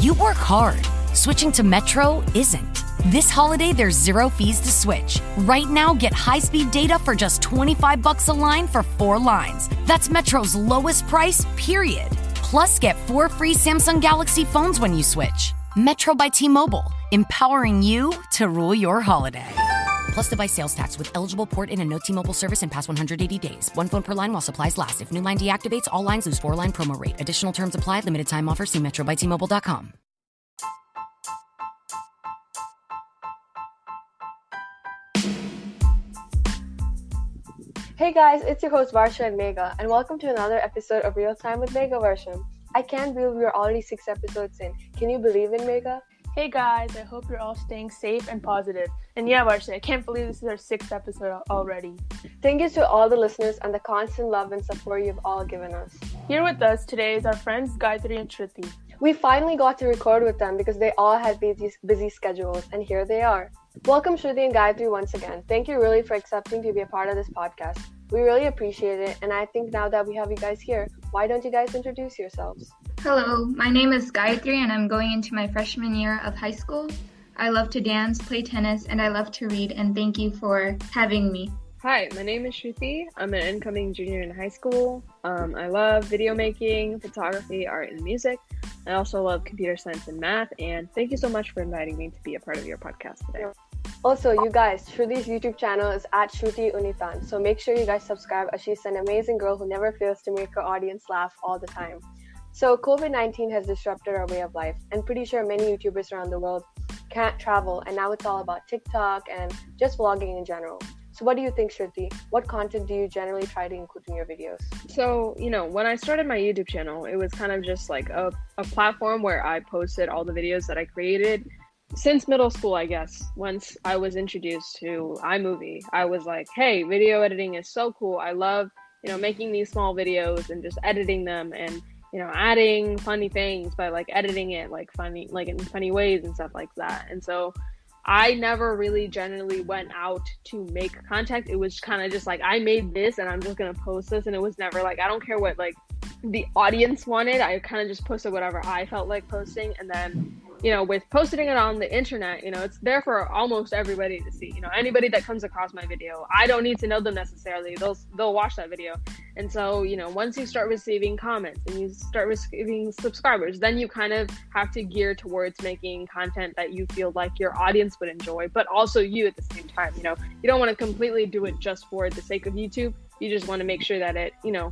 You work hard. Switching to Metro isn't. This holiday, there's zero fees to switch. Right now, get high-speed data for just 25 bucks a line for four lines. That's Metro's lowest price, period. Plus, get four free Samsung Galaxy phones when you switch. Metro by T-Mobile, empowering you to rule your holiday. Plus device sales tax with eligible port in and no T-Mobile service in past 180 days. One phone per line while supplies last. If new line deactivates, all lines lose four-line promo rate. Additional terms apply. Limited time offer. See Metro by T-Mobile.com. Hey guys, it's your host Varsha and Megha, and welcome to another episode of Real Time with Mega Version. I can't believe we're already six episodes in. Can you believe in Megha? Hey guys, I hope you're all staying safe and positive. And yeah, Varsha, I can't believe this is our sixth episode already. Thank you to all the listeners and the constant love and support you've all given us. Here with us today is our friends Gayathri and Shruthi. We finally got to record with them because they all had busy, busy schedules, and here they are. Welcome, Shruthi and Gayathri, once again. Thank you really for accepting to be a part of this podcast. We really appreciate it, and I think now that we have you guys here, why don't you guys introduce yourselves? Hello, my name is Gayathri, and I'm going into my freshman year of high school. I love to dance, play tennis, and I love to read, and thank you for having me. Hi, my name is Shruthi. I'm an incoming junior in high school. Um, I love video making, photography, art, and music. I also love computer science and math. And thank you so much for inviting me to be a part of your podcast today. Also, you guys, Shruthi's YouTube channel is at Shruti Unitan. So make sure you guys subscribe as she's an amazing girl who never fails to make her audience laugh all the time. So COVID 19 has disrupted our way of life, and pretty sure many YouTubers around the world can't travel, and now it's all about TikTok and just vlogging in general. So, what do you think, Shruthi? What content do you generally try to include in your videos? So, you know, when I started my YouTube channel, it was kind of just like a, a platform where I posted all the videos that I created since middle school, I guess. Once I was introduced to iMovie, I was like, hey, video editing is so cool. I love, you know, making these small videos and just editing them and you know adding funny things by like editing it like funny like in funny ways and stuff like that and so I never really generally went out to make content. It was kind of just like I made this and I'm just gonna post this, and it was never like I don't care what like the audience wanted. I kind of just posted whatever I felt like posting, and then you know, with posting it on the internet, you know, it's there for almost everybody to see. You know, anybody that comes across my video, I don't need to know them necessarily. They'll they'll watch that video. And so, you know, once you start receiving comments and you start receiving subscribers, then you kind of have to gear towards making content that you feel like your audience would enjoy, but also you at the same time. You know, you don't want to completely do it just for the sake of YouTube. You just want to make sure that it, you know,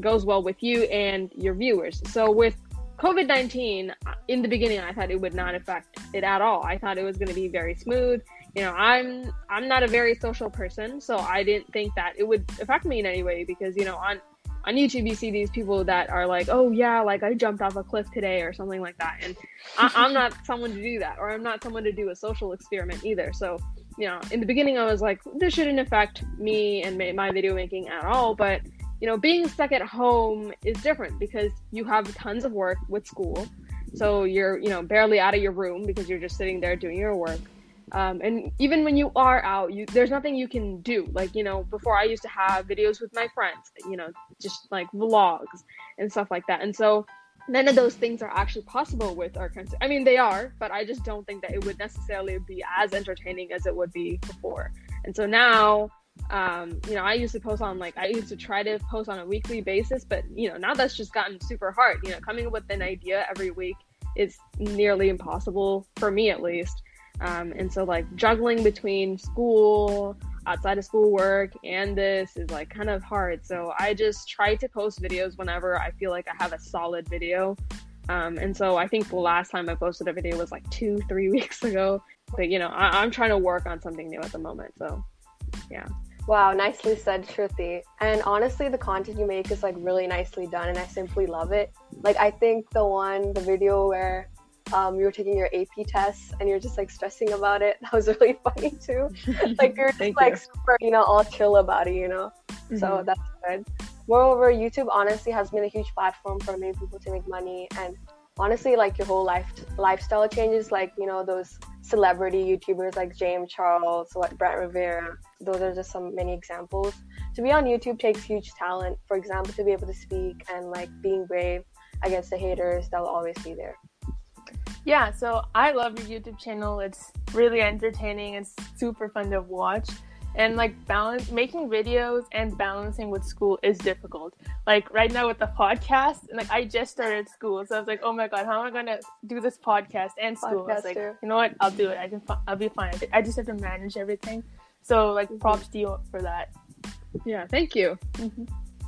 goes well with you and your viewers. So with COVID 19, uh, in the beginning, I thought it would not affect it at all. I thought it was going to be very smooth. You know, I'm I'm not a very social person, so I didn't think that it would affect me in any way because you know on on YouTube you see these people that are like, oh yeah, like I jumped off a cliff today or something like that, and I, I'm not someone to do that, or I'm not someone to do a social experiment either. So you know, in the beginning I was like, this shouldn't affect me and my video making at all, but you know, being stuck at home is different because you have tons of work with school. So you're, you know, barely out of your room because you're just sitting there doing your work. Um, and even when you are out, you there's nothing you can do. Like you know, before I used to have videos with my friends, you know, just like vlogs and stuff like that. And so none of those things are actually possible with our current. I mean, they are, but I just don't think that it would necessarily be as entertaining as it would be before. And so now um, you know, I used to post on like I used to try to post on a weekly basis, but you know, now that's just gotten super hard. You know, coming up with an idea every week is nearly impossible for me at least. Um, and so like juggling between school, outside of school work, and this is like kind of hard. So I just try to post videos whenever I feel like I have a solid video. Um, and so I think the last time I posted a video was like two, three weeks ago. But you know, I- I'm trying to work on something new at the moment. So yeah. Wow, nicely said, Shruthi. And honestly, the content you make is like really nicely done, and I simply love it. Like, I think the one, the video where um, you were taking your AP tests and you're just like stressing about it, that was really funny too. like, you're just like you. super, you know, all chill about it, you know? Mm-hmm. So that's good. Moreover, YouTube honestly has been a huge platform for many people to make money and honestly like your whole life lifestyle changes like you know those celebrity youtubers like james charles what brent rivera those are just some many examples to be on youtube takes huge talent for example to be able to speak and like being brave against the haters that will always be there Yeah, so I love your YouTube channel. It's really entertaining. It's super fun to watch. And like balance making videos and balancing with school is difficult. Like right now with the podcast, and like I just started school, so I was like, oh my god, how am I gonna do this podcast and school? I was like, Podcaster. you know what? I'll do it. I can. fi- I'll be fine. I just have to manage everything. So like, mm-hmm. props to you for that. Yeah, thank you. Mm-hmm.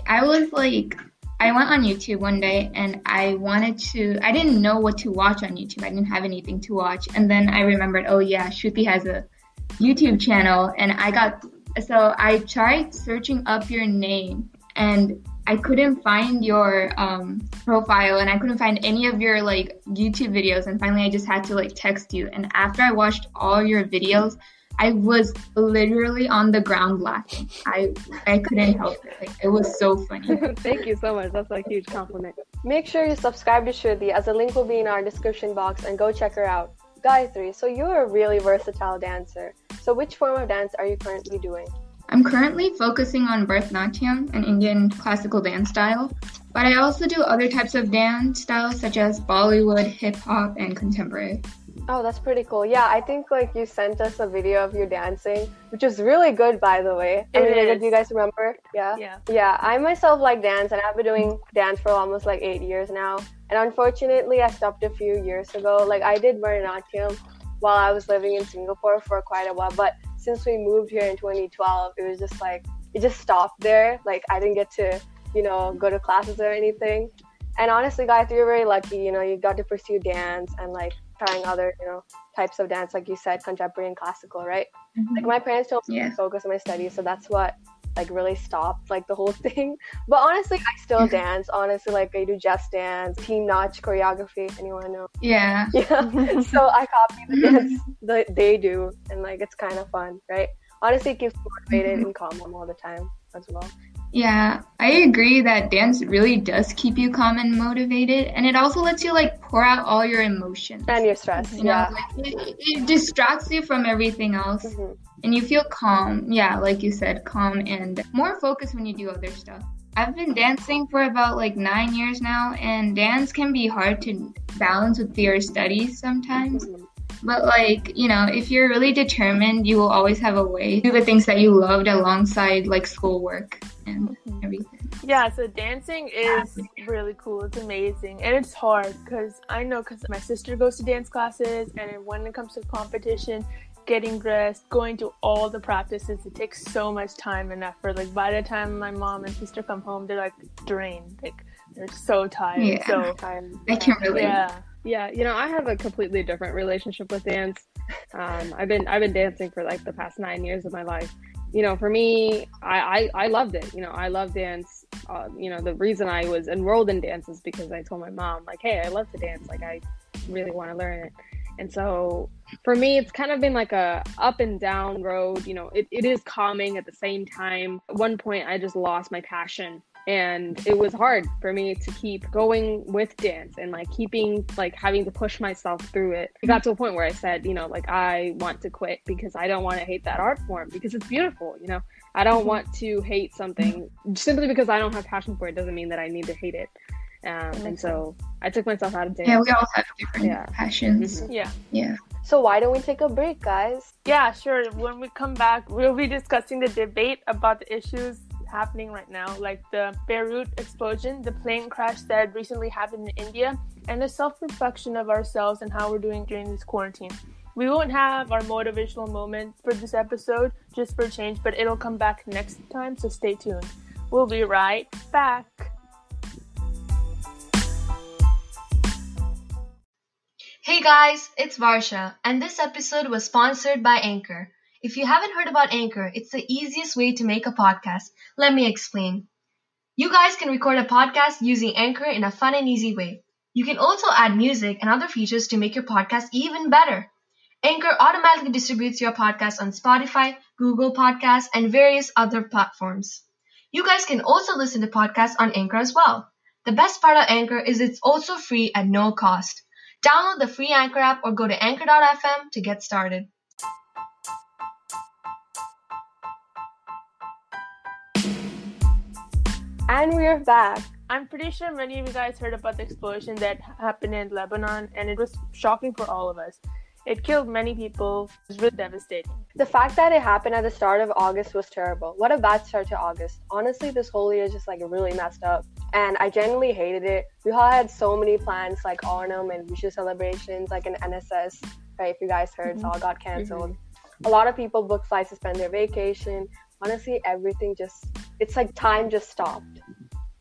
I was like, I went on YouTube one day and I wanted to, I didn't know what to watch on YouTube. I didn't have anything to watch. And then I remembered, oh yeah, Shruthi has a YouTube channel. And I got, so I tried searching up your name and I couldn't find your um, profile and I couldn't find any of your like YouTube videos. And finally I just had to like text you. And after I watched all your videos, I was literally on the ground laughing. I I couldn't help it. Like it was so funny. thank you so much. That's a huge compliment. Make sure you subscribe to Shruthi as the link will be in our description box and go check her out. Gayathri, so you're a really versatile dancer. So which form of dance are you currently doing? I'm currently focusing on Bharatanatyam, an Indian classical dance style, but I also do other types of dance styles such as Bollywood, hip hop, and contemporary. Oh, that's pretty cool. Yeah, I think like you sent us a video of you dancing, which is really good, by the way. I It mean, is. do you guys remember? Yeah. Yeah. Yeah, I myself like dance, and I've been doing dance for almost like eight years now. And unfortunately, I stopped a few years ago. Like I did Bharatanatyam while I was living in Singapore for quite a while, but since we moved here in 2012, it was just like it just stopped there. Like I didn't get to, you know, go to classes or anything. And honestly, guys, you're very lucky. You know, you got to pursue dance and like trying other, you know, types of dance, like you said, contemporary and classical, right? Mm-hmm. Like my parents told me Yeah. to focus on my studies, so that's what like really stopped like the whole thing. But honestly, I still dance. Honestly, like I do just dance, Team Naach choreography. Anyone know? Yeah. Yeah. so I copy the mm-hmm. dance that they do, and like it's kind of fun, right? Honestly, it keeps me motivated mm-hmm. and calm all the time as well. Yeah, I agree that dance really does keep you calm and motivated, and it also lets you like pour out all your emotions. And your stress, You know, yeah. like, it, it distracts you from everything else, Mhm. and you feel calm. Yeah, like you said, calm and more focused when you do other stuff. I've been dancing for about like nine years now, and dance can be hard to balance with your studies sometimes. Mhm. But like, you know, if you're really determined, you will always have a way to do the things that you loved alongside like schoolwork and everything. Yeah, so dancing is really cool. It's amazing. And it's hard because I know because my sister goes to dance classes, and when it comes to competition, getting dressed, going to all the practices, it takes so much time and effort. Like, by the time my mom and sister come home, they're like drained. Like, they're so tired. Yeah. So, Time. I can't relate. yeah. Yeah, you know, I have a completely different relationship with dance. Um, I've been I've been dancing for like the past nine years of my life. You know, for me, I I, I loved it. You know, I love dance. Uh, you know, the reason I was enrolled in dance is because I told my mom, like, hey, I love to dance. Like, I really want to learn it. And so for me, it's kind of been like a up and down road. You know, it, it is calming at the same time. At one point, I just lost my passion and it was hard for me to keep going with dance and like keeping like having to push myself through it it got to a point where i said you know like i want to quit because i don't want to hate that art form because it's beautiful you know i don't want to hate something simply because i don't have passion for it doesn't mean that i need to hate it um, and so i took myself out of dance Yeah, we all have different Yeah. passions. Yeah. Yeah. So why don't we take a break, guys? Yeah, sure. When we come back, we'll be discussing the debate about the issues happening right now, like the Beirut explosion, the plane crash that recently happened in India, and the self reflection of ourselves and how we're doing during this quarantine. We won't have our motivational moment for this episode, just for change, but it'll come back next time, so stay tuned. We'll be right back. Hey guys, it's Varsha, and this episode was sponsored by Anchor. If you haven't heard about Anchor, it's the easiest way to make a podcast. Let me explain. You guys can record a podcast using Anchor in a fun and easy way. You can also add music and other features to make your podcast even better. Anchor automatically distributes your podcast on Spotify, Google Podcasts, and various other platforms. You guys can also listen to podcasts on Anchor as well. The best part of Anchor is it's also free at no cost. Download the free Anchor app or go to anchor.fm to get started. And we're back. I'm pretty sure many of you guys heard about the explosion that happened in Lebanon, and it was shocking for all of us. It killed many people. It was really devastating. The fact that it happened at the start of August was terrible. What a bad start to August. Honestly, this whole year is just like really messed up. And I genuinely hated it. We all had so many plans like Onam and Vishu celebrations, like an NSS, right? If you guys heard, mm-hmm. so all got canceled. Mm-hmm. A lot of people booked flights to spend their vacation. Honestly, everything just, it's like time just stopped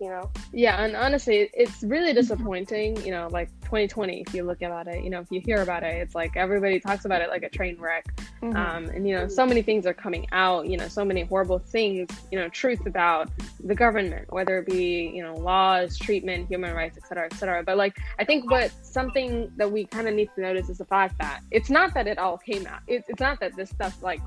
you know? Yeah and honestly it's really disappointing you know like 2020 if you look about it you know if you hear about it it's like everybody talks about it like a train wreck. Mm-hmm. um, and you know so many things are coming out you know so many horrible things you know truth about the government whether it be you know laws treatment human rights etc etc but like i think what something that we kind of need to notice is the fact that it's not that it all came out it, it's not that this stuff like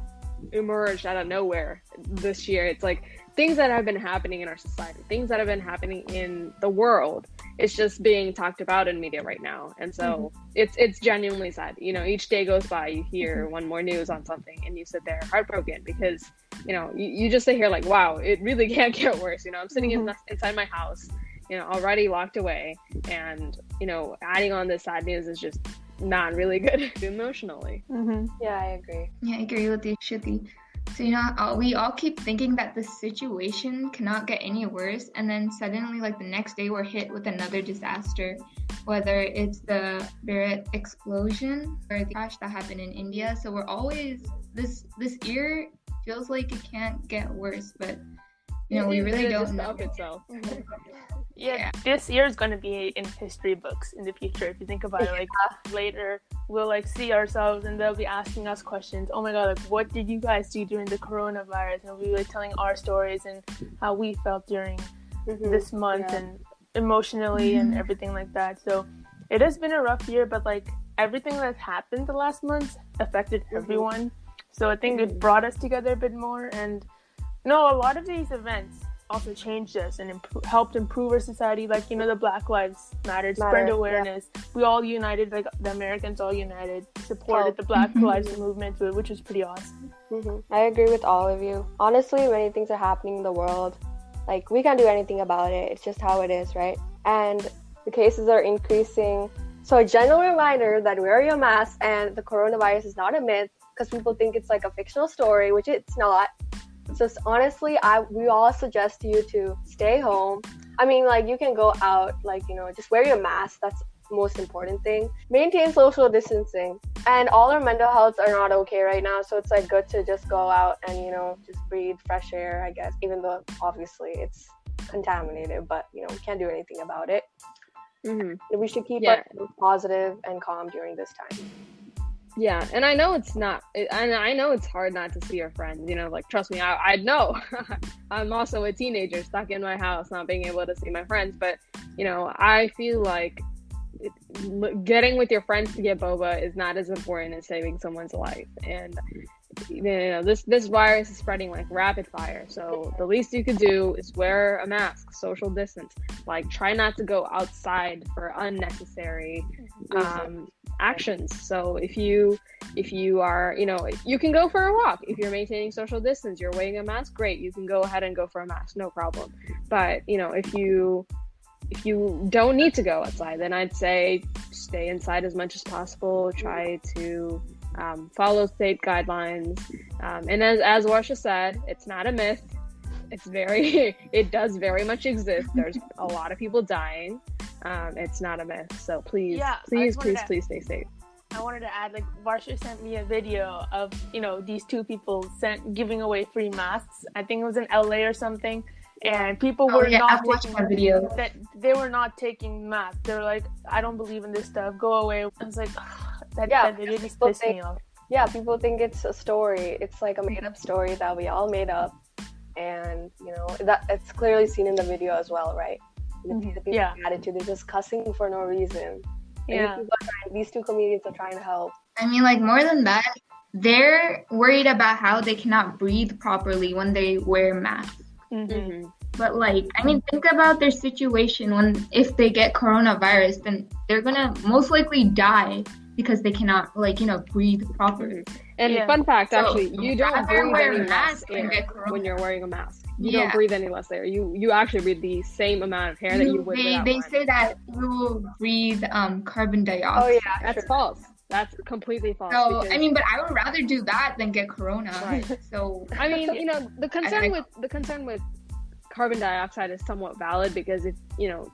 emerged out of nowhere this year. It's like things that have been happening in our society, things that have been happening in the world. It's just being talked about in media right now, and so mm-hmm. it's it's genuinely sad. You know, each day goes by, you hear mm-hmm. one more news on something, and you sit there heartbroken because you know you, you just sit here like, wow, it really can't get worse. You know, I'm sitting mm-hmm. in, inside my house, you know, already locked away, and you know, adding on this sad news is just not really good emotionally. Mm-hmm. Yeah, I agree. Yeah, I agree with you, Shruthi. So, you know, uh, we all keep thinking that the situation cannot get any worse, and then suddenly, like the next day, we're hit with another disaster, whether it's the Beirut explosion or the crash that happened in India. So, we're always, this this year feels like it can't get worse, but, you know, we really don't know. Itself. yeah, yeah, this year is going to be in history books in the future. If you think about it, like later we'll like see ourselves and they'll be asking us questions. Oh my god, like what did you guys do during the coronavirus? And we'll be like telling our stories and how we felt during mm-hmm. this month yeah. and emotionally mm-hmm. and everything like that. So it has been a rough year, but like everything that's happened the last month affected mm-hmm. everyone. So I think it mm-hmm. brought us together a bit more. And know, a lot of these events also changed us and imp- helped improve our society. Like you know, the Black Lives Matter, spread awareness. Yeah. We all united, like the Americans all united, supported oh. the Black. Lives movement, which was pretty awesome. Mm-hmm. I agree with all of you. Honestly, many things are happening in the world. Like we can't do anything about it. It's just how it is, right? And the cases are increasing. So a general reminder that wear your mask and the coronavirus is not a myth because people think it's like a fictional story, which it's not. So honestly, I we all suggest you to stay home. I mean, like you can go out, like you know, just wear your mask. That's most important thing. Maintain social distancing. And all our mental healths are not okay right now, so it's like good to just go out and you know just breathe fresh air. I guess, even though obviously it's contaminated, but you know we can't do anything about it. Mm-hmm. We should keep yeah. positive and calm during this time. Yeah, and I know it's not, and I know it's hard not to see your friends. You know, like trust me, I, I know. I'm also a teenager stuck in my house, not being able to see my friends. But you know, I feel like getting with your friends to get boba is not as important as saving someone's life. And you know, this this virus is spreading like rapid fire. So the least you could do is wear a mask, social distance. Like try not to go outside for unnecessary um, actions. So if you if you are, you know, you can go for a walk. If you're maintaining social distance, you're wearing a mask, great. You can go ahead and go for a mask, no problem. But, you know, if you if you don't need to go outside, then I'd say stay inside as much as possible. Try to um, follow state guidelines. Um, and as, as Varsha said, it's not a myth. It's very, it does very much exist. There's a lot of people dying. Um, it's not a myth. So please, yeah, please, please, to, please stay safe. I wanted to add, like Varsha sent me a video of you know these two people sent giving away free masks. I think it was in LA or something, and people oh, were yeah, not I've taking video. That they were not taking masks. They were like, I don't believe in this stuff. Go away. I was like, that, yeah, that really pissed think, me off. Yeah, people think it's a story. It's like a made up story that we all made up, and you know that it's clearly seen in the video as well, right? mm-hmm. the yeah. attitude. They're just cussing for no reason. Yeah. Trying, these two comedians are trying to help. I mean, like more than that, they're worried about how they cannot breathe properly when they wear masks. Mm-hmm. mm-hmm. But like, I mean, think about their situation when if they get coronavirus, then they're gonna most likely die because they cannot like you know breathe properly. And yeah. fun fact, so actually, you don't breathe any mask when you're wearing a mask you Yeah. don't breathe any less air. You you actually breathe the same amount of air that you You- would. they they wearing say that you will breathe um carbon dioxide. Oh yeah, That's true. false. That's completely false. So because- I mean, but I would rather do that than get corona. Right. So I mean, you know, the concern I- with the concern with carbon dioxide is somewhat valid because if you know,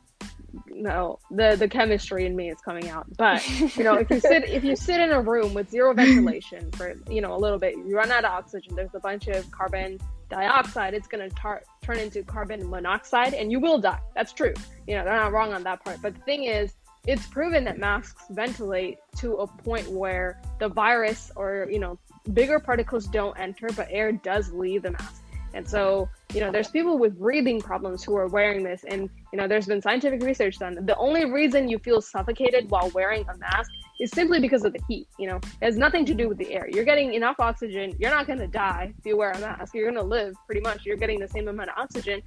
no, the the chemistry in me is coming out. But you know, if you sit if you sit in a room with zero ventilation for you know a little bit, you run out of oxygen. There's a bunch of carbon dioxide. It's going to tar- turn into carbon monoxide, and you will die. That's true. You know, they're not wrong on that part. But the thing is. It's proven that masks ventilate to a point where the virus or, you know, bigger particles don't enter, but air does leave the mask. And so, you know, there's people with breathing problems who are wearing this, and you know, there's been scientific research done. The only reason you feel suffocated while wearing a mask is simply because of the heat. You know, it has nothing to do with the air. You're getting enough oxygen. You're not going to die if you wear a mask. You're going to live pretty much. You're getting the same amount of oxygen.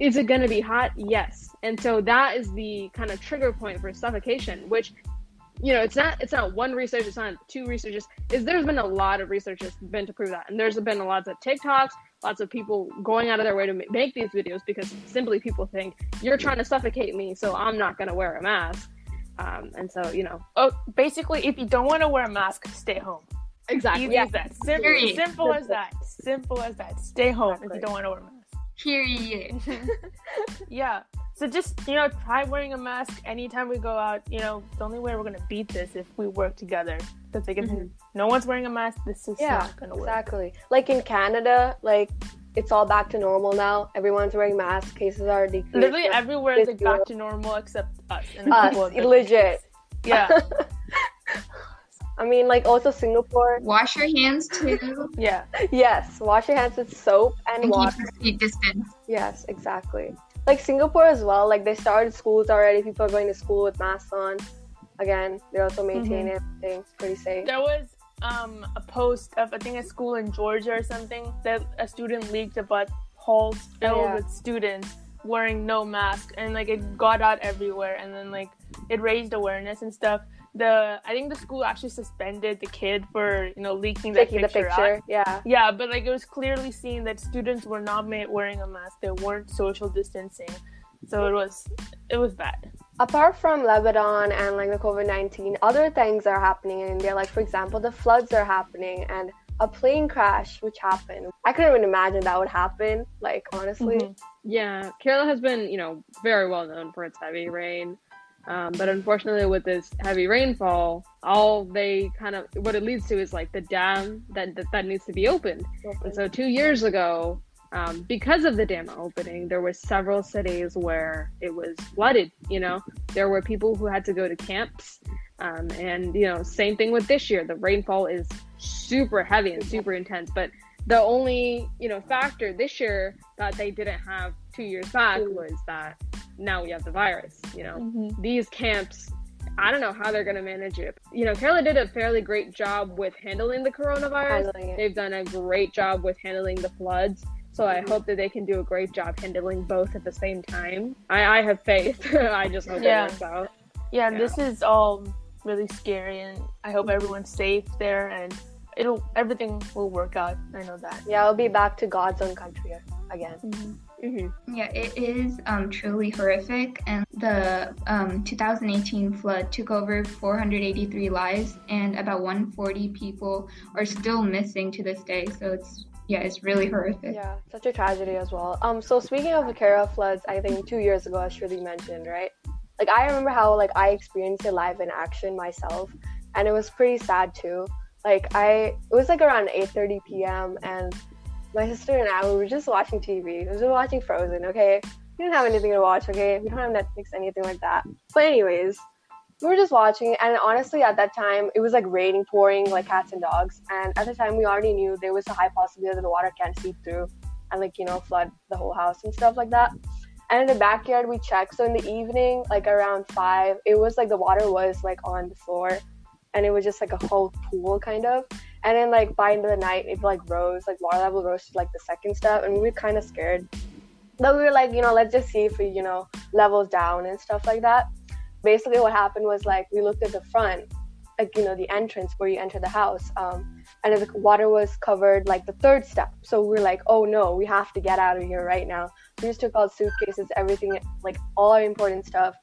Is it going to be hot? Yes. And so that is the kind of trigger point for suffocation, which you know, it's not it's not one research, it's not two researchers. Is there's been a lot of research that's been to prove that, and there's been a lots of TikToks, lots of people going out of their way to make these videos because simply people think you're trying to suffocate me, so I'm not gonna wear a mask. Um, and so you know, Oh, basically, if you don't want to wear a mask, stay home. exactly. Easy as that. Simple, Period. simple as that. Simple as that. Stay home if you don't want to wear a mask. period. yeah. So just you know, try wearing a mask anytime we go out. You know, the only way we're gonna beat this if we work together. Because like if Mhm. no one's wearing a mask, this is Yeah, not gonna work. exactly. Like in Canada, like it's all back to normal now. Everyone's wearing masks. Cases are decreasing. Literally everywhere is like back to normal except us. And a Us, couple of the- legit. Yeah. I mean, like also Singapore. Wash your hands too Yeah. Yes, wash your hands with soap and and keep water. six feet distance. Yes, exactly. Like Singapore as well. Like they started schools already. People are going to school with masks on. Again, they're also maintaining everything. It's pretty safe. There was um a post of I think a school in Georgia or something that a student leaked about halls filled yeah. with students wearing no mask and like it got out everywhere and then like it raised awareness and stuff. The I think the school actually suspended the kid for you know leaking that Taking the picture, picture. out. Yeah. Yeah, but like it was clearly seen that students were not ma- wearing a mask. They weren't social distancing, so it was it was bad. apart from Lebanon and like the COVID 19, other things are happening in India. Like, for example, the floods are happening and a plane crash which happened. I couldn't even imagine that would happen, like, honestly. Mhm. Yeah, Kerala has been, you know, very well known for its heavy rain. Um, but unfortunately, with this heavy rainfall, all they kind of what it leads to is like the dam that that, that needs to be opened. And so, two years ago, um, because of the dam opening, there were several cities where it was flooded. You know, there were people who had to go to camps, um, and you know, same thing with this year. The rainfall is super heavy and super intense, but the only you know factor this year that they didn't have two years back was that now we have the virus. You know, Mhm. these camps I don't know how they're going to manage it. You know, Kerala did a fairly great job with handling the coronavirus. Handling. They've done a great job with handling the floods. So I mm-hmm. hope that they can do a great job handling both at the same time. I, I have faith. I just hope Yeah. it works out. Yeah, Yeah. this is all really scary, and I hope mm-hmm. everyone's safe there, and it'll everything will work out. I know that. Yeah, I'll be back to God's own country again. Mm-hmm. Hmm Yeah, it is um, truly horrific. And the um, 2018 flood took over 483 lives, and about 140 people are still missing to this day. So it's yeah, it's really horrific. Yeah, such a tragedy as well. Um, so speaking of the Kerala floods, I think two years ago, as Shruthi mentioned, right? Like I remember how like I experienced it live in action myself, and it was pretty sad too. Like I, it was like around 8:30 p.m. and my sister and I we were just watching TV. We were watching Frozen. Okay, we didn't have anything to watch. Okay, we don't have Netflix, anything like that. But anyways, we were just watching, and honestly, at that time, it was like raining, pouring like cats and dogs. And at the time, we already knew there was a high possibility that the water can't seep through and like you know flood the whole house and stuff like that. And in the backyard, we checked. So in the evening, like around five, it was like the water was like on the floor, and it was just like a whole pool kind of. And then like by into the night, it like rose, like water level rose to like the second step, and we were kind of scared. But we were like, you know, let's just see if it, you know, levels down and stuff like that. Basically, what happened was like we looked at the front, like you know the entrance where you enter the house um, and the water was covered like the third step so we're like oh no we have to get out of here right now we just took all suitcases everything like all our important stuff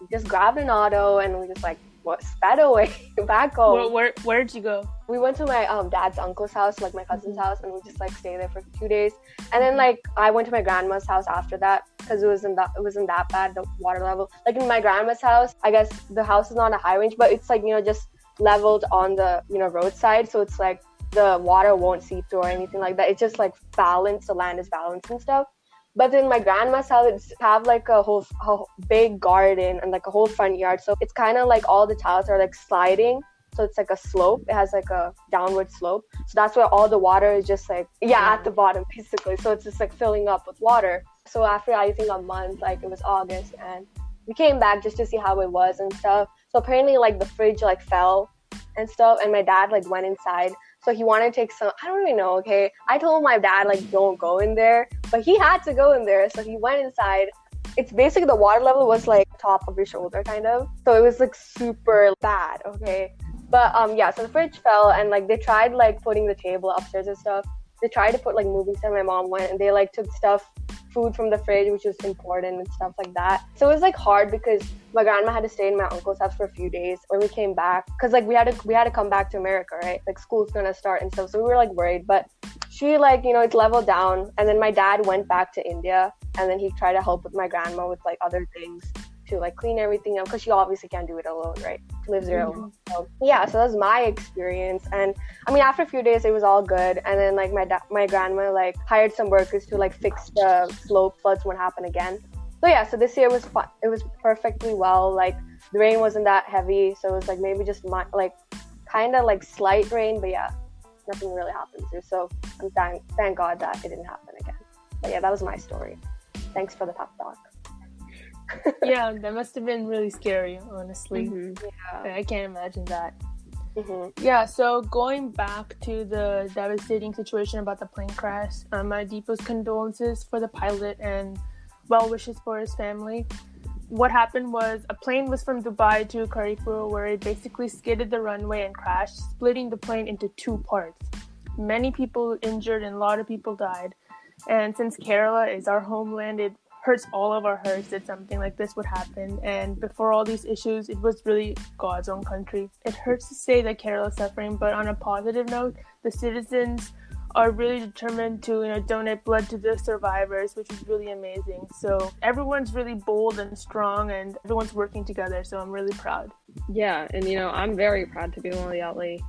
we just grabbed an auto and we just like what sped away back home Where, where where did you go? we went to my um, dad's uncle's house, like my cousin's house, and we just like stayed there for two days. And then like I went to my grandma's house after that because it wasn't that it wasn't that bad the water level. Like in my grandma's house, I guess the house is not a high range, but it's like you know just leveled on the you know roadside, so it's like the water won't seep through or anything like that. It's just like balanced. The land is balanced and stuff. But then my grandma's house, have like a whole a big garden and like a whole front yard. So it's kind of like all the tiles are like sliding. So it's like a slope. It has like a downward slope. So that's where all the water is just like yeah at the bottom basically. So it's just like filling up with water. So after I think a month, like it was August, and we came back just to see how it was and stuff. So apparently like the fridge like fell and stuff, and my dad like went inside. So he wanted to take some. I don't even know. Okay, I told my dad like don't go in there, but he had to go in there. So he went inside. It's basically the water level was like top of your shoulder, kind of. So it was like super bad. Okay, but um yeah. So the fridge fell, and like they tried like putting the table upstairs and stuff. They tried to put like moving stuff. My mom went and they like took stuff, food from the fridge, which was important and stuff like that. So it was like hard because my grandma had to stay in my uncle's house for a few days when we came back because like we had to we had to come back to America, right? Like school's gonna start and stuff. So we were like worried, but she like you know it's leveled down. And then my dad went back to India, and then he tried to help with my grandma with like other things to like clean everything up because she obviously can't do it alone, right? She lives there alone. So, yeah, so that was my experience. And I mean, after a few days, it was all good. And then like my da- my grandma like hired some workers to like fix the slope floods won't happen again. So yeah, so this year was fun. It was perfectly well. Like the rain wasn't that heavy, so it was like maybe just my like kind of like slight rain, but yeah, nothing really happened to. So I'm thank thank God that it didn't happen again. But yeah, that was my story. Thanks for the pep talk. Yeah, that must have been really scary, honestly. Mhm. Yeah. I can't imagine that. hmm Yeah, so going back to the devastating situation about the plane crash, uh, my deepest condolences for the pilot and well wishes for his family. What happened was a plane was from Dubai to Karipur where it basically skidded the runway and crashed, splitting the plane into two parts. Many people injured and a lot of people died. And since Kerala is our homeland, it hurts all of our hearts that something like this would happen. And before all these issues, it was really God's own country. It hurts to say that Kerala is suffering, but on a positive note, the citizens are really determined to you know donate blood to the survivors, which is really amazing. So everyone's really bold and strong, and everyone's working together. So I'm really proud. Yeah, and you know, I'm very proud to be one of Malayali.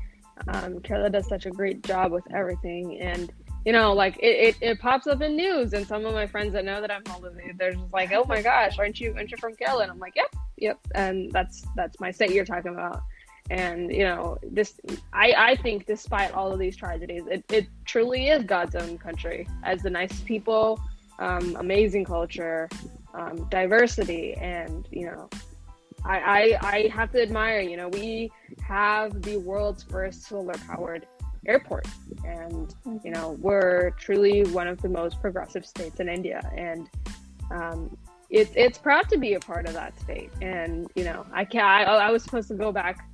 Um, Kerala does such a great job with everything, and you know, like it, it, it pops up in news, and some of my friends that know that I'm Malayali, they're just like, "Oh my gosh, aren't you aren't you from Kerala?" And I'm like, "Yep, yep," and that's that's my state you're talking about. And you know, this I I think despite all of these tragedies, it, it truly is God's own country. As the nice people, um, amazing culture, um, diversity, and you know, I, I I have to admire. You know, we have the world's first solar powered airport, and you know, we're truly one of the most progressive states in India, and um, it's it's proud to be a part of that state. And you know, I can I, I was supposed to go back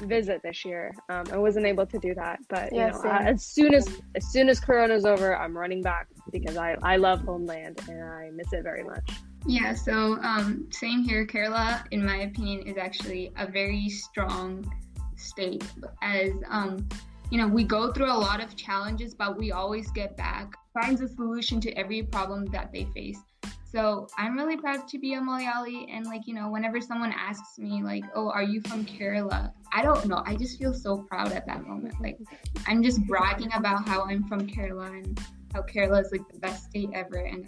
visit this year. Um, I wasn't able to do that, but you Yeah, know. I- as soon as as soon as Corona's over, I'm running back because I I love homeland and I miss it very much. Yeah, so um, same here. Kerala, in my opinion, is actually a very strong state. As um, you know, we go through a lot of challenges, but we always get back, finds a solution to every problem that they face. So I'm really proud to be a Malayali, and like you know, whenever someone asks me like, "Oh, are you from Kerala?" I don't know. I just feel so proud at that moment. Like I'm just bragging about how I'm from Kerala and how Kerala is like the best state ever, and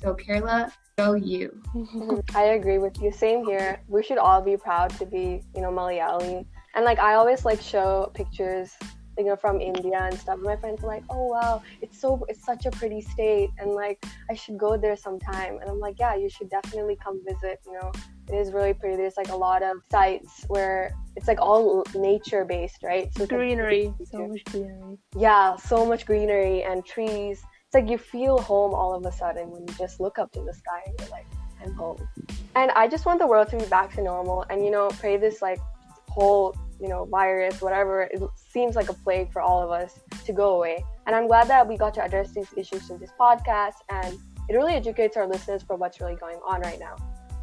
so Kerala, go you. I agree with you. Same here. We should all be proud to be, you know, Malayali. And like I always like show pictures, you know, from India and stuff. My friends are like, "Oh wow, it's so it's such a pretty state," and like I should go there sometime. And I'm like, "Yeah, you should definitely come visit." You know, it is really pretty. There's like a lot of sites where it's like all nature based, right? So it's, like, Greenery, so much greenery. yeah, so much greenery and trees. It's like you feel home all of a sudden when you just look up to the sky and you're like, I'm home. And I just want the world to be back to normal and, you know, pray this like whole you know, virus, whatever, it seems like a plague for all of us to go away. And I'm glad that we got to address these issues in this podcast and it really educates our listeners for what's really going on right now.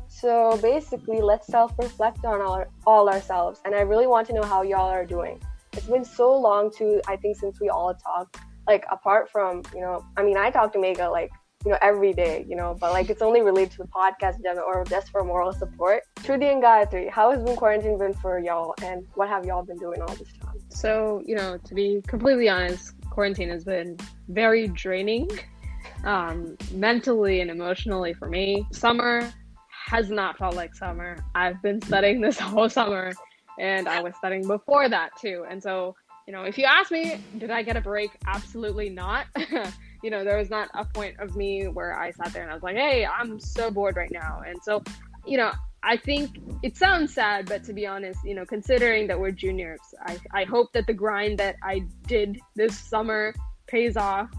So basically, let's self reflect on all ourselves. And I really want to know how y'all are doing. It's been so long, too, I think, since we all talked. Like, apart from, you know, I mean, I talked to Megha like you know, every day, you know, but like it's only related to the podcast or just for moral support. Shruthi and Gayathri, how has been quarantine been for y'all and what have y'all been doing all this time? So, you know, to be completely honest, quarantine has been very draining, um, mentally and emotionally for me. Summer has not felt like summer. I've been studying this whole summer and I was studying before that too. And so, you know, if you ask me, did I get a break? Absolutely not. you know, there was not a point of me where I sat there and I was like, hey, I'm so bored right now. And so, you know, I think it sounds sad, but to be honest, you know, considering that we're juniors, I, I hope that the grind that I did this summer pays off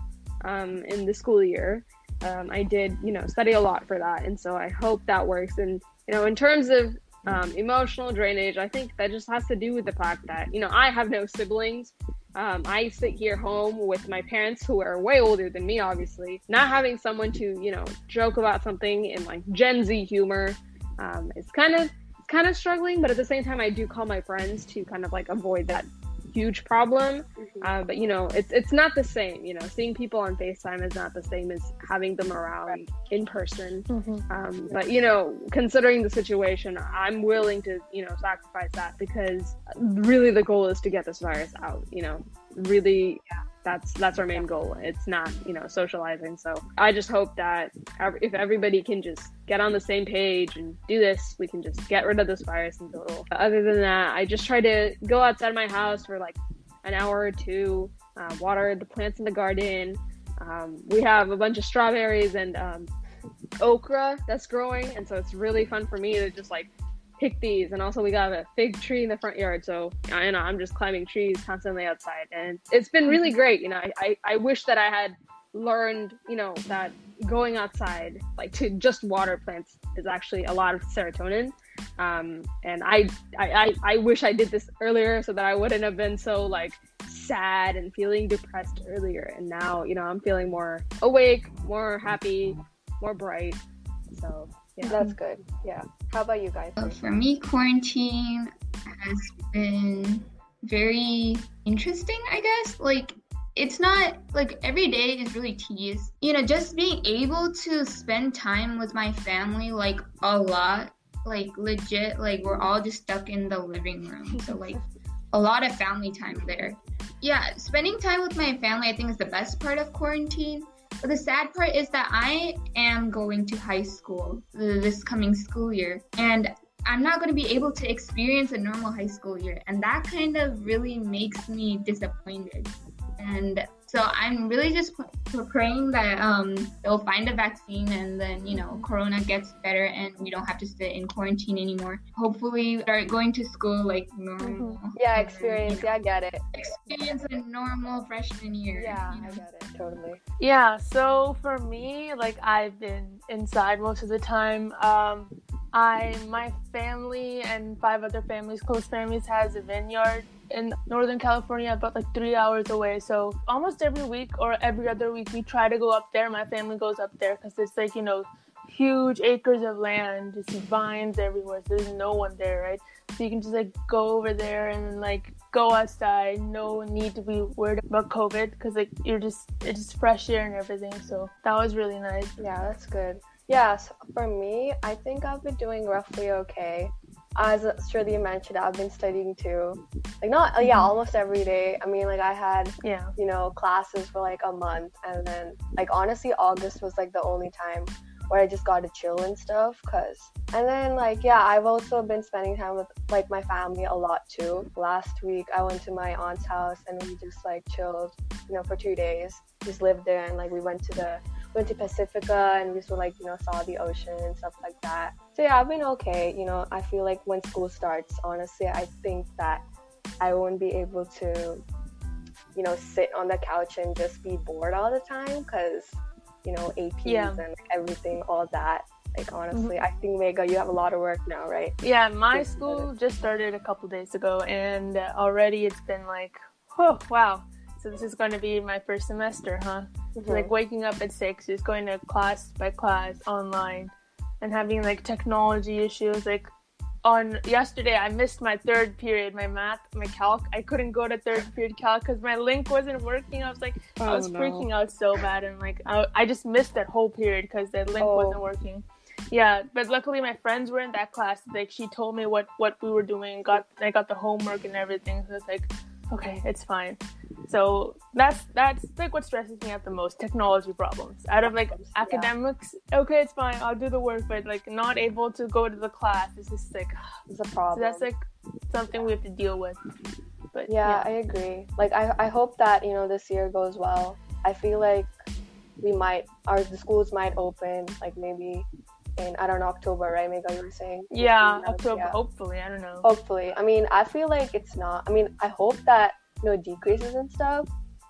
um, in the school year. Um, I did, you know, study a lot for that. And so I hope that works. And, you know, in terms of um, emotional drainage, I think that just has to do with the fact that, you know, I have no siblings. Um, I sit here home with my parents who are way older than me, obviously. Not having someone to, you know, joke about something in like Gen Z humor um, is kind of kind of struggling. But at the same time, I do call my friends to kind of like avoid that huge problem. Mm-hmm. Uh, but you know, it's it's not the same. You know, seeing people on Facetime is not the same as having them around in person. Mm-hmm. Um, but you know, considering the situation, I'm willing to you know sacrifice that because really the goal is to get this virus out. You know, really. That's that's our main goal. It's not you know socializing. So i just hope that if everybody can just get on the same page and do this we can just get rid of this virus in total other than that i just try to go outside of my house for like an hour or two uh, water the plants in the garden. Um, we have a bunch of strawberries and um, okra that's growing. And so it's really fun for me to just like pick these. And also, we got a fig tree in the front yard. So, you know, I'm just climbing trees constantly outside. And it's been really great. You know, I, I, I wish that I had learned, you know, that going outside, like to just water plants, is actually a lot of serotonin. Um, and I, I, I, I wish I did this earlier so that I wouldn't have been so like sad and feeling depressed earlier. And now, you know, I'm feeling more awake, more happy, more bright. So yeah. That's good. Yeah. How about you guys? For me, quarantine has been very interesting, I guess. Like, it's not like every day is really tedious. You know, just being able to spend time with my family, like, a lot, like, legit, like, we're all just stuck in the living room. So, like, a lot of family time there. Yeah, spending time with my family, I think, is the best part of quarantine the sad part is that I am going to high school this coming school year, and I'm not going to be able to experience a normal high school year. And that kind of really makes me disappointed. And so I'm really just praying that um, they'll find a vaccine and then, you know, Corona gets better and we don't have to sit in quarantine anymore. Hopefully, start going to school like normal. Mm-hmm. Yeah, experience. yeah, I get it. Experience a normal freshman year. Yeah, you know? I get it. Totally. Yeah, so for me, like, I've been inside most of the time. Um, I, my family and five other families, close families, has a vineyard in Northern California, about like three hours away. So almost every week or every other week, we try to go up there. My family goes up there because it's like, you know, huge acres of land, just vines everywhere. So there's no one there, right? So you can just like go over there and like go outside. No need to be worried about COVID because like you're just it's just fresh air and everything. So that was really nice. Yeah, that's good. Yes, for me, I think I've been doing roughly okay as Shruthi mentioned, I've been studying too. Like not yeah, mm-hmm. almost every day. I mean, like I had yeah, you know, classes for like a month, and then like honestly, August was like the only time where I just got to chill and stuff. Cause and then like yeah, I've also been spending time with like my family a lot too. Last week I went to my aunt's house and we just like chilled, you know, for two days. Just lived there and like we went to the went to Pacifica and we just like, you know, saw the ocean and stuff like that. So yeah, I've been okay. You know, I feel like when school starts, honestly, I think that I won't be able to, you know, sit on the couch and just be bored all the time because, you know, APs yeah. and everything, all that. Like honestly, I think Megha, you have a lot of work now, right? Yeah, my Just school just started a couple days ago, and already it's been like, oh wow. So this is going to be my first semester, huh? Mhm. Like waking up at six, just going to class by class online, and having like technology issues. Like on yesterday, I missed my third period, my math, my calc. I couldn't go to third period calc because my link wasn't working. I was like, I Oh, was no. freaking out so bad, and like I, I just missed that whole period because the link Oh. wasn't working. Yeah, but luckily my friends were in that class. Like she told me what what we were doing. Got I got the homework and everything. So it's like, okay, it's fine. So that's that's like what stresses me out the most. Technology problems. Out of like Yeah. academics, okay, it's fine. I'll do the work, but like not able to go to the class. is just like It's a so problem. that's like something we have to deal with. But yeah, I agree. Like I, I hope that you know this year goes well. I feel like we might, our the schools might open like maybe in I don't know October, right? Megha, you were saying. yeah, October. yeah. Hopefully, I don't know. Hopefully. I mean, I feel like it's not. I mean, I hope that you know decreases and stuff.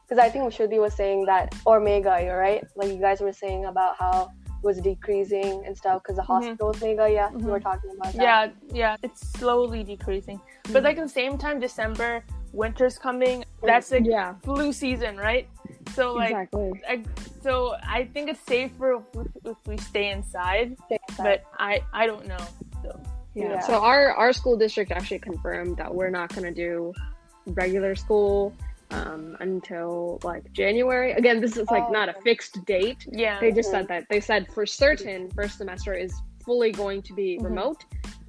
Because I think Shruthi was saying that, or Megha, you're right. Like you guys were saying about how it was decreasing and stuff. Because the mm-hmm. hospitals, Megha, yeah, you mm-hmm. were talking about that. Yeah, yeah, it's slowly decreasing. But mm-hmm. like at the same time, December, winter's coming. That's like Yeah, flu season, right? So like, exactly. I, so I think it's safer if, if we stay inside. Stay inside. But I, I don't know. So Yeah. Yeah. So our our school district actually confirmed that we're not going to do regular school um, until like January. Again, this is like Oh, not a fixed date. yeah, They just said that they said for certain first semester is fully going to be Mhm. remote.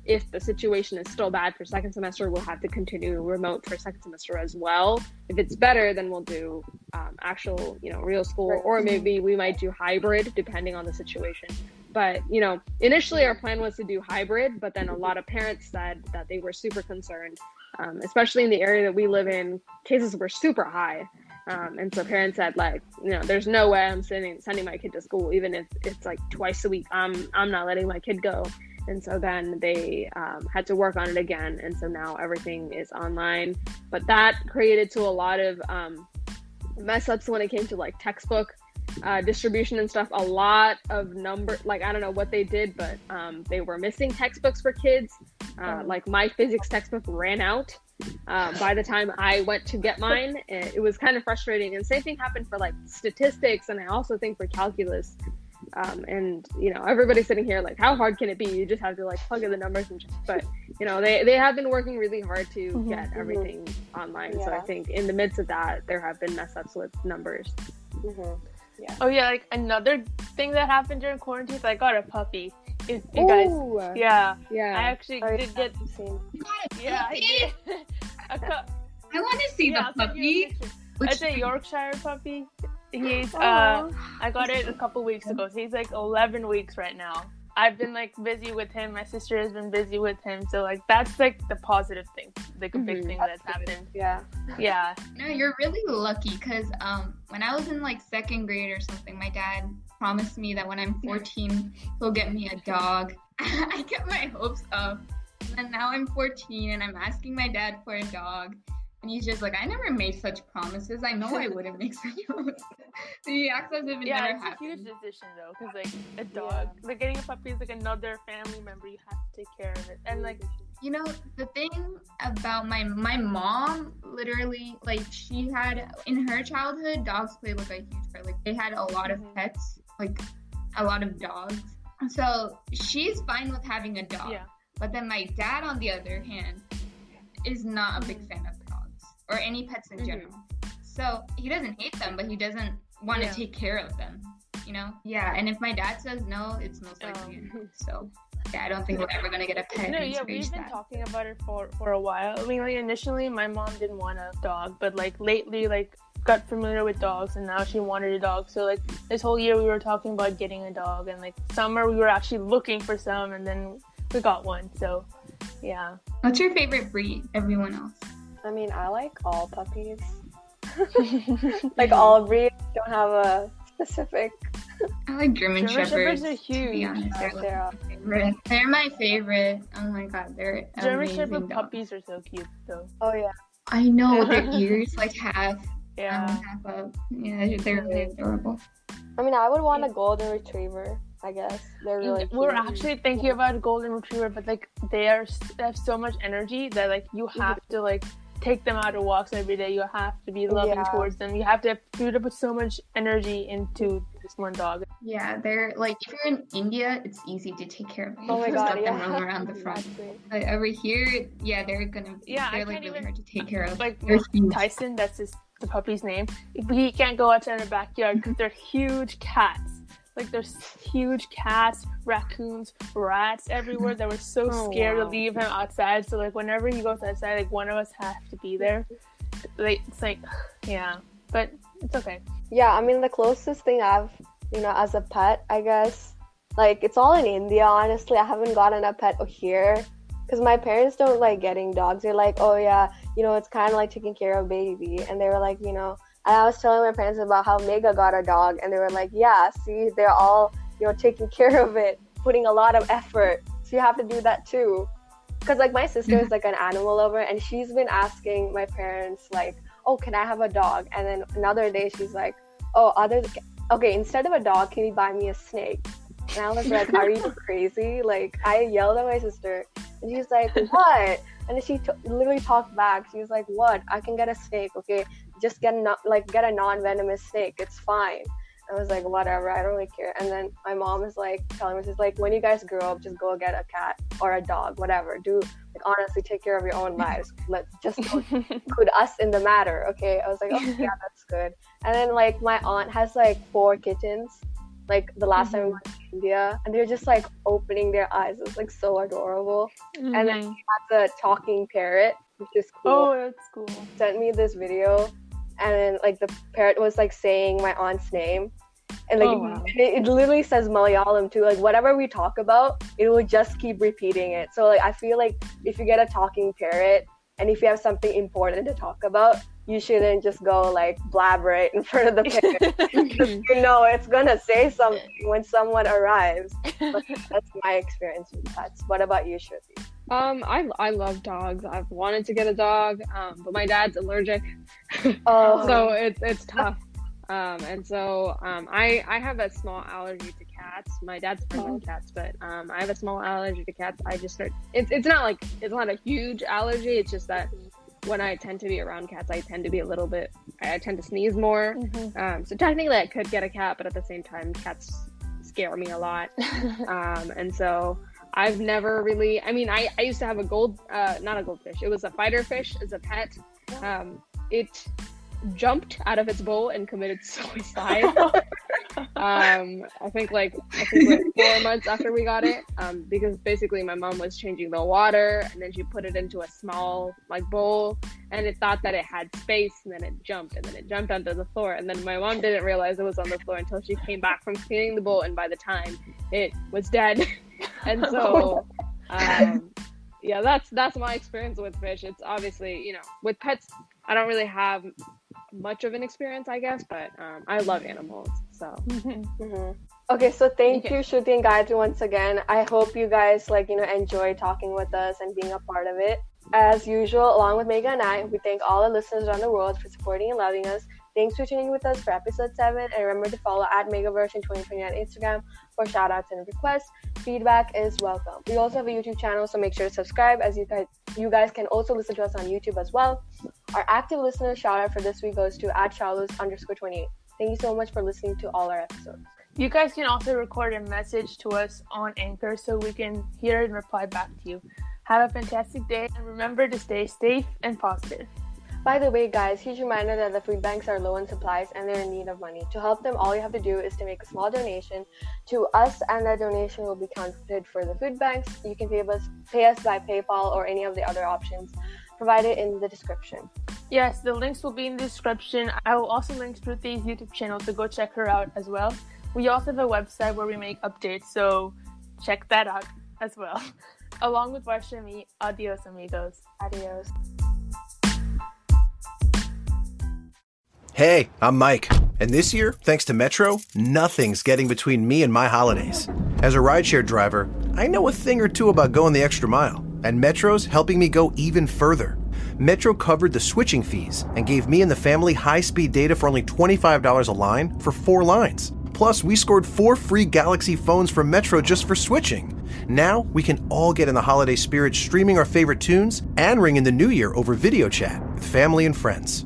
If the situation is still bad for second semester, we'll have to continue remote for second semester as well. If it's better, then we'll do um, actual, you know, real school, Right. or maybe we might do hybrid depending on the situation. But you know, initially our plan was to do hybrid, but then a lot of parents said that they were super concerned, um, especially in the area that we live in. Cases were super high, um, and so parents said like, you know, there's no way I'm sending sending my kid to school, even if it's like twice a week. I'm I'm not letting my kid go. And so then they um, had to work on it again, and so now everything is online. But that created to a lot of um, mess ups when it came to like textbook uh, distribution and stuff. A lot of number, like I don't know what they did, but um, they were missing textbooks for kids. Uh, like my physics textbook ran out uh, by the time I went to get mine. It was kind of frustrating. And same thing happened for like statistics, and I also think for calculus. Um, and you know, everybody's sitting here like, how hard can it be? You just have to like plug in the numbers and just. But you know, they they have been working really hard to Mhm, get everything online. So I think in the midst of that, there have been mess ups with numbers. Mhm. Oh yeah, like another thing that happened during quarantine is I got a puppy. If you guys, yeah, yeah. I actually Oh, did get. the same seen. Yeah, I did. a cu- I want to see yeah, the I'll send you a puppy. picture. Which It's a Yorkshire puppy. He's uh, I got it a couple weeks ago. So he's like 11 weeks right now. I've been like busy with him. My sister has been busy with him. So like that's like the positive thing, like a big Mhm. thing that's happened. Yeah. Yeah. No, you're really lucky because um, when I was in like second grade or something, my dad promised me that when I'm 14, he'll get me a dog. I kept my hopes up. And now I'm 14 and I'm asking my dad for a dog. And he's just like, I never made such promises. I know I wouldn't make such promises. so he acts as if it Yeah, never it's a huge decision though, because like a dog, like getting a puppy is like another family member. You have to take care of it, and like You know, the thing about my my mom, literally, like she had in her childhood, dogs played like a huge part. Like they had a lot of Mhm. pets, like a lot of dogs. So she's fine with having a dog. yeah, But then my dad, on the other hand, is not a big fan of or any pets in Mhm. general. So he doesn't hate them, but he doesn't want to Yeah. take care of them. You know? Yeah. And if my dad says no, it's most likely no. So yeah, I don't think we're ever gonna get a pet. no, yeah, we've been that. talking about it for for a while. I mean, like initially, my mom didn't want a dog, but like lately, like got familiar with dogs, and now she wanted a dog. So like this whole year, we were talking about getting a dog, and like summer, we were actually looking for some, and then we got one. So yeah, What's your favorite breed? Everyone else. I mean, I like all puppies. like all breeds don't have a specific. I like German, German Shepherds. Shepherds are To be huge. honest, they're, like They're, my favorite. They're my favorite. Oh my god, they're German amazing Shepherd dogs. puppies are so cute, though. oh yeah. I know their ears like half, Yeah. um, half up. Yeah, they're really adorable. I mean, I would want a golden retriever. I guess they're really. We're cute. actually thinking about a golden retriever, but like they are they have so much energy that like you Mm-hmm. have to like take them out on walks every day. You have to be loving Yeah. towards them. You have to you have to put so much energy into this one dog. Yeah, they're like if you're in India, it's easy to take care of them. Oh my Just god, let yeah. them roam around the front. Exactly. But over here, yeah, they're gonna Yeah, I they're like really even- hard to take care of. Like. Tyson, that's his the puppy's name. He can't go outside in the backyard because they're huge cats. Like there's huge cats, raccoons, rats everywhere that we're so Oh, scared wow. to leave him outside. So like whenever he goes outside, like one of us has to be there. Like it's like yeah, but it's okay. Yeah, I mean the closest thing I've, you know, as a pet, I guess, like it's all in India. Honestly, I haven't gotten a pet here because my parents don't like getting dogs. They're like, oh yeah, you know, it's kind of like taking care of baby, and they were like, you know, I was telling my parents about how Megha got a dog, and they were like, yeah, see, they're all, you know, taking care of it, putting a lot of effort. So you have to do that too. Because like my sister is like an animal lover, and she's been asking my parents like, oh, can I have a dog? And then another day she's like, oh, other okay, instead of a dog, can you buy me a snake? And I was like, are you crazy? Like I yelled at my sister, and she's like, what? And then she t- literally talked back. She was like, what? I can get a snake, okay? Just get a no- like get a non-venomous snake. It's fine. I was like, whatever, I don't really care. And then my mom is like telling me, she's like, when you guys grow up, just go get a cat or a dog, whatever. Do like honestly take care of your own lives. let's just include us in the matter, okay? I was like, okay, yeah, that's good. And then like my aunt has like four kittens. Like the last time we went to India, and they're just like opening their eyes. It's like so adorable. And then Mhm. The talking parrot, which is cool oh, that's cool. sent me this video and then like the parrot was like saying my aunt's name. And like Oh, wow. it, it literally says malayalam too. Like whatever we talk about it will just keep repeating it. So like i feel like if you get a talking parrot and if you have something important to talk about you shouldn't just go like blabber it in front of the parrot. You know it's gonna say something when someone arrives. But that's my experience with pets. What about you Shruthi? Um, I I love dogs. I've wanted to get a dog, um, but my dad's allergic, oh so it's it's tough. Um, and so um, I I have a small allergy to cats. My dad's friendly with cats, but um, I have a small allergy to cats. I just start. It's it's not like it's not a huge allergy. It's just that when I tend to be around cats, I tend to be a little bit. I tend to sneeze more. Mhm. Um, so technically, I could get a cat, but at the same time, cats scare me a lot. um, and so I've never really. I mean, I, I used to have a gold, uh, not a goldfish. It was a fighter fish as a pet. Um, it jumped out of its bowl and committed suicide. um, I think like I think like four months after we got it, um, because basically my mom was changing the water and then she put it into a small like bowl and it thought that it had space and then it jumped and then it jumped onto the floor and then my mom didn't realize it was on the floor until she came back from cleaning the bowl and by the time it was dead and so um, yeah that's that's my experience with fish it's obviously you know with pets i don't really have much of an experience i guess but um, i love animals so Mhm. Okay, so thank Okay. you, Shruthi and Gayathri, once again. I hope you guys like you know enjoy talking with us and being a part of it. As usual, along with Megha and I, we thank all the listeners around the world for supporting and loving us. Thanks for tuning in with us for episode seven, and remember to follow at Meghavarsham2020 on Instagram for shout outs and requests. Feedback is welcome. We also have a YouTube channel, so make sure to subscribe. As you guys, you guys can also listen to us on YouTube as well. Our active listener shout out for this week goes to at Charlos underscore 28. Thank you so much for listening to all our episodes. You guys can also record a message to us on Anchor so we can hear and reply back to you. Have a fantastic day and remember to stay safe and positive. By the way, guys, huge reminder that the food banks are low on supplies and they're in need of money. To help them, all you have to do is to make a small donation to us, and that donation will be counted for the food banks. You can pay us, pay us by PayPal or any of the other options provided in the description. Yes, the links will be in the description. I will also link Shruthi's YouTube channel to go check her out as well. We also have a website where we make updates, so check that out as well. Along with Varsha me, adios amigos. Adios. Hey, I'm Mike, and this year, thanks to Metro, nothing's getting between me and my holidays. As a rideshare driver, I know a thing or two about going the extra mile, and Metro's helping me go even further. Metro covered the switching fees and gave me and the family high speed data for only $25 a line for four lines. Plus, we scored four free Galaxy phones from Metro just for switching. Now, we can all get in the holiday spirit streaming our favorite tunes and ring in the new year over video chat with family and friends.